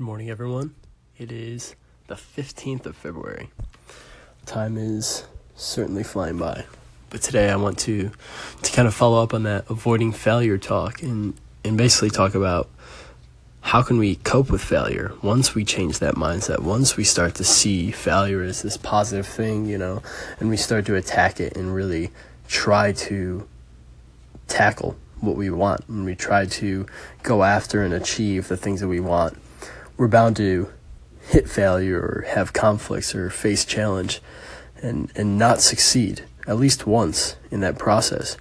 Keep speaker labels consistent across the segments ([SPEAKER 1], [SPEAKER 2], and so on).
[SPEAKER 1] Good morning, everyone. It is the 15th of February. Time is certainly flying by. But today I want to to kind of follow up on that avoiding failure talk and and basically talk about how can we cope with failure once we change that mindset once we start to see failure as this positive thing you know and we start to attack it and really try to tackle what we want and we try to go after and achieve the things that we want we're bound to hit failure or have conflicts or face challenge and, and not succeed at least once in that process.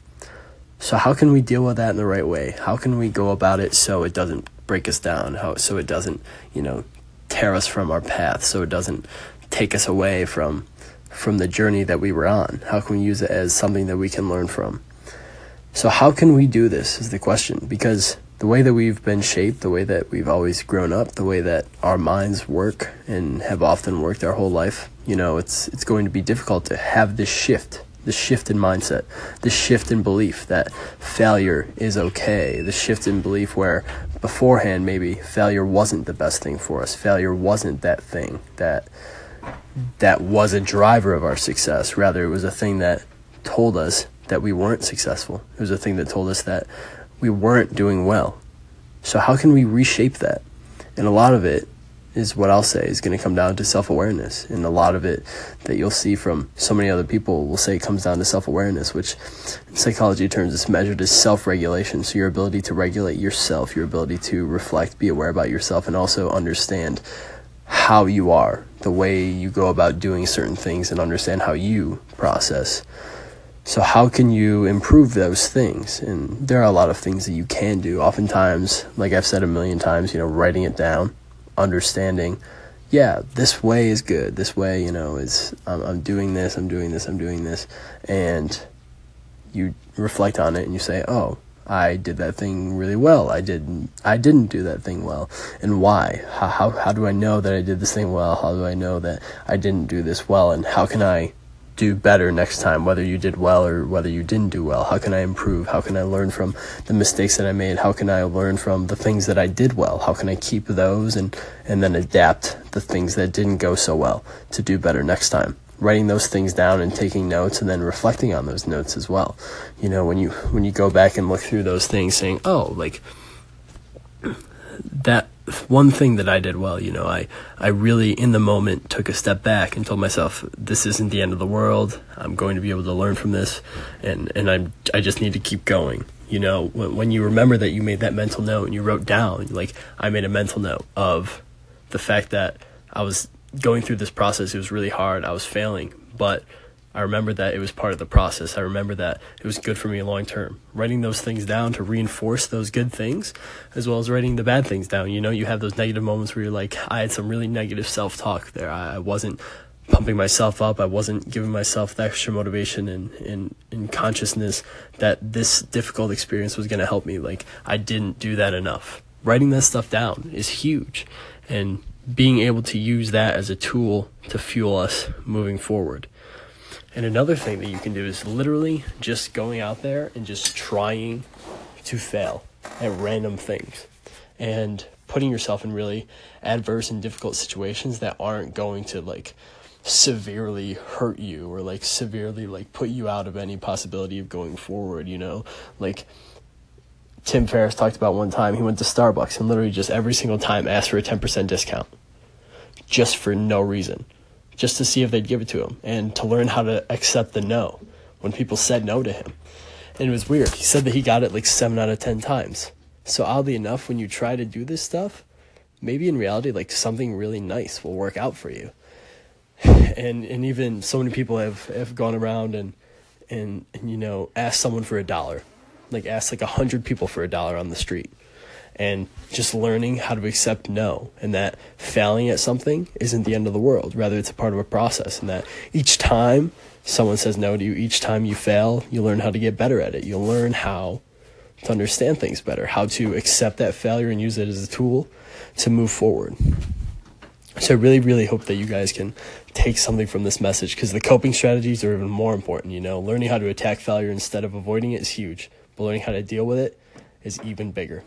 [SPEAKER 1] So how can we deal with that in the right way? How can we go about it so it doesn't break us down? How so it doesn't, you know, tear us from our path, so it doesn't take us away from from the journey that we were on? How can we use it as something that we can learn from? So how can we do this is the question because the way that we've been shaped, the way that we've always grown up, the way that our minds work and have often worked our whole life, you know, it's it's going to be difficult to have this shift, this shift in mindset, this shift in belief that failure is okay, the shift in belief where beforehand maybe failure wasn't the best thing for us, failure wasn't that thing that that was a driver of our success. Rather, it was a thing that told us that we weren't successful. It was a thing that told us that we weren't doing well. So, how can we reshape that? And a lot of it is what I'll say is going to come down to self awareness. And a lot of it that you'll see from so many other people will say comes down to self awareness, which in psychology terms is measured as self regulation. So, your ability to regulate yourself, your ability to reflect, be aware about yourself, and also understand how you are, the way you go about doing certain things, and understand how you process. So, how can you improve those things? And there are a lot of things that you can do. Oftentimes, like I've said a million times, you know, writing it down, understanding, yeah, this way is good. This way, you know, is I'm, I'm doing this, I'm doing this, I'm doing this. And you reflect on it and you say, oh, I did that thing really well. I didn't. I didn't do that thing well, and why? How, how how do I know that I did this thing well? How do I know that I didn't do this well? And how can I do better next time, whether you did well or whether you didn't do well? How can I improve? How can I learn from the mistakes that I made? How can I learn from the things that I did well? How can I keep those and, and then adapt the things that didn't go so well to do better next time? Writing those things down and taking notes and then reflecting on those notes as well. You know, when you when you go back and look through those things saying, Oh, like that one thing that I did well, you know, I, I really in the moment took a step back and told myself, this isn't the end of the world. I'm going to be able to learn from this and, and I'm, I just need to keep going. You know, when, when you remember that you made that mental note and you wrote down, like I made a mental note of the fact that I was going through this process. It was really hard. I was failing, but I remember that it was part of the process. I remember that it was good for me long term. Writing those things down to reinforce those good things, as well as writing the bad things down. You know, you have those negative moments where you're like, I had some really negative self talk there. I wasn't pumping myself up. I wasn't giving myself the extra motivation and, and, and consciousness that this difficult experience was going to help me. Like, I didn't do that enough. Writing that stuff down is huge. And being able to use that as a tool to fuel us moving forward. And another thing that you can do is literally just going out there and just trying to fail at random things and putting yourself in really adverse and difficult situations that aren't going to like severely hurt you or like severely like put you out of any possibility of going forward, you know? Like Tim Ferriss talked about one time he went to Starbucks and literally just every single time asked for a 10% discount just for no reason just to see if they'd give it to him and to learn how to accept the no when people said no to him. And it was weird. He said that he got it like seven out of 10 times. So, oddly enough, when you try to do this stuff, maybe in reality, like something really nice will work out for you. And, and even so many people have, have gone around and, and, and, you know, asked someone for a dollar, like asked like a hundred people for a dollar on the street and just learning how to accept no and that failing at something isn't the end of the world. Rather it's a part of a process and that each time someone says no to you each time you fail you learn how to get better at it. You'll learn how to understand things better how to accept that failure and use it as a tool to move forward. So i really really hope that you guys can take something from this message because the coping strategies are even more important you know? Learning how to attack failure instead of avoiding it is huge but learning how to deal with it is even bigger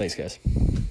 [SPEAKER 1] Thanks, guys.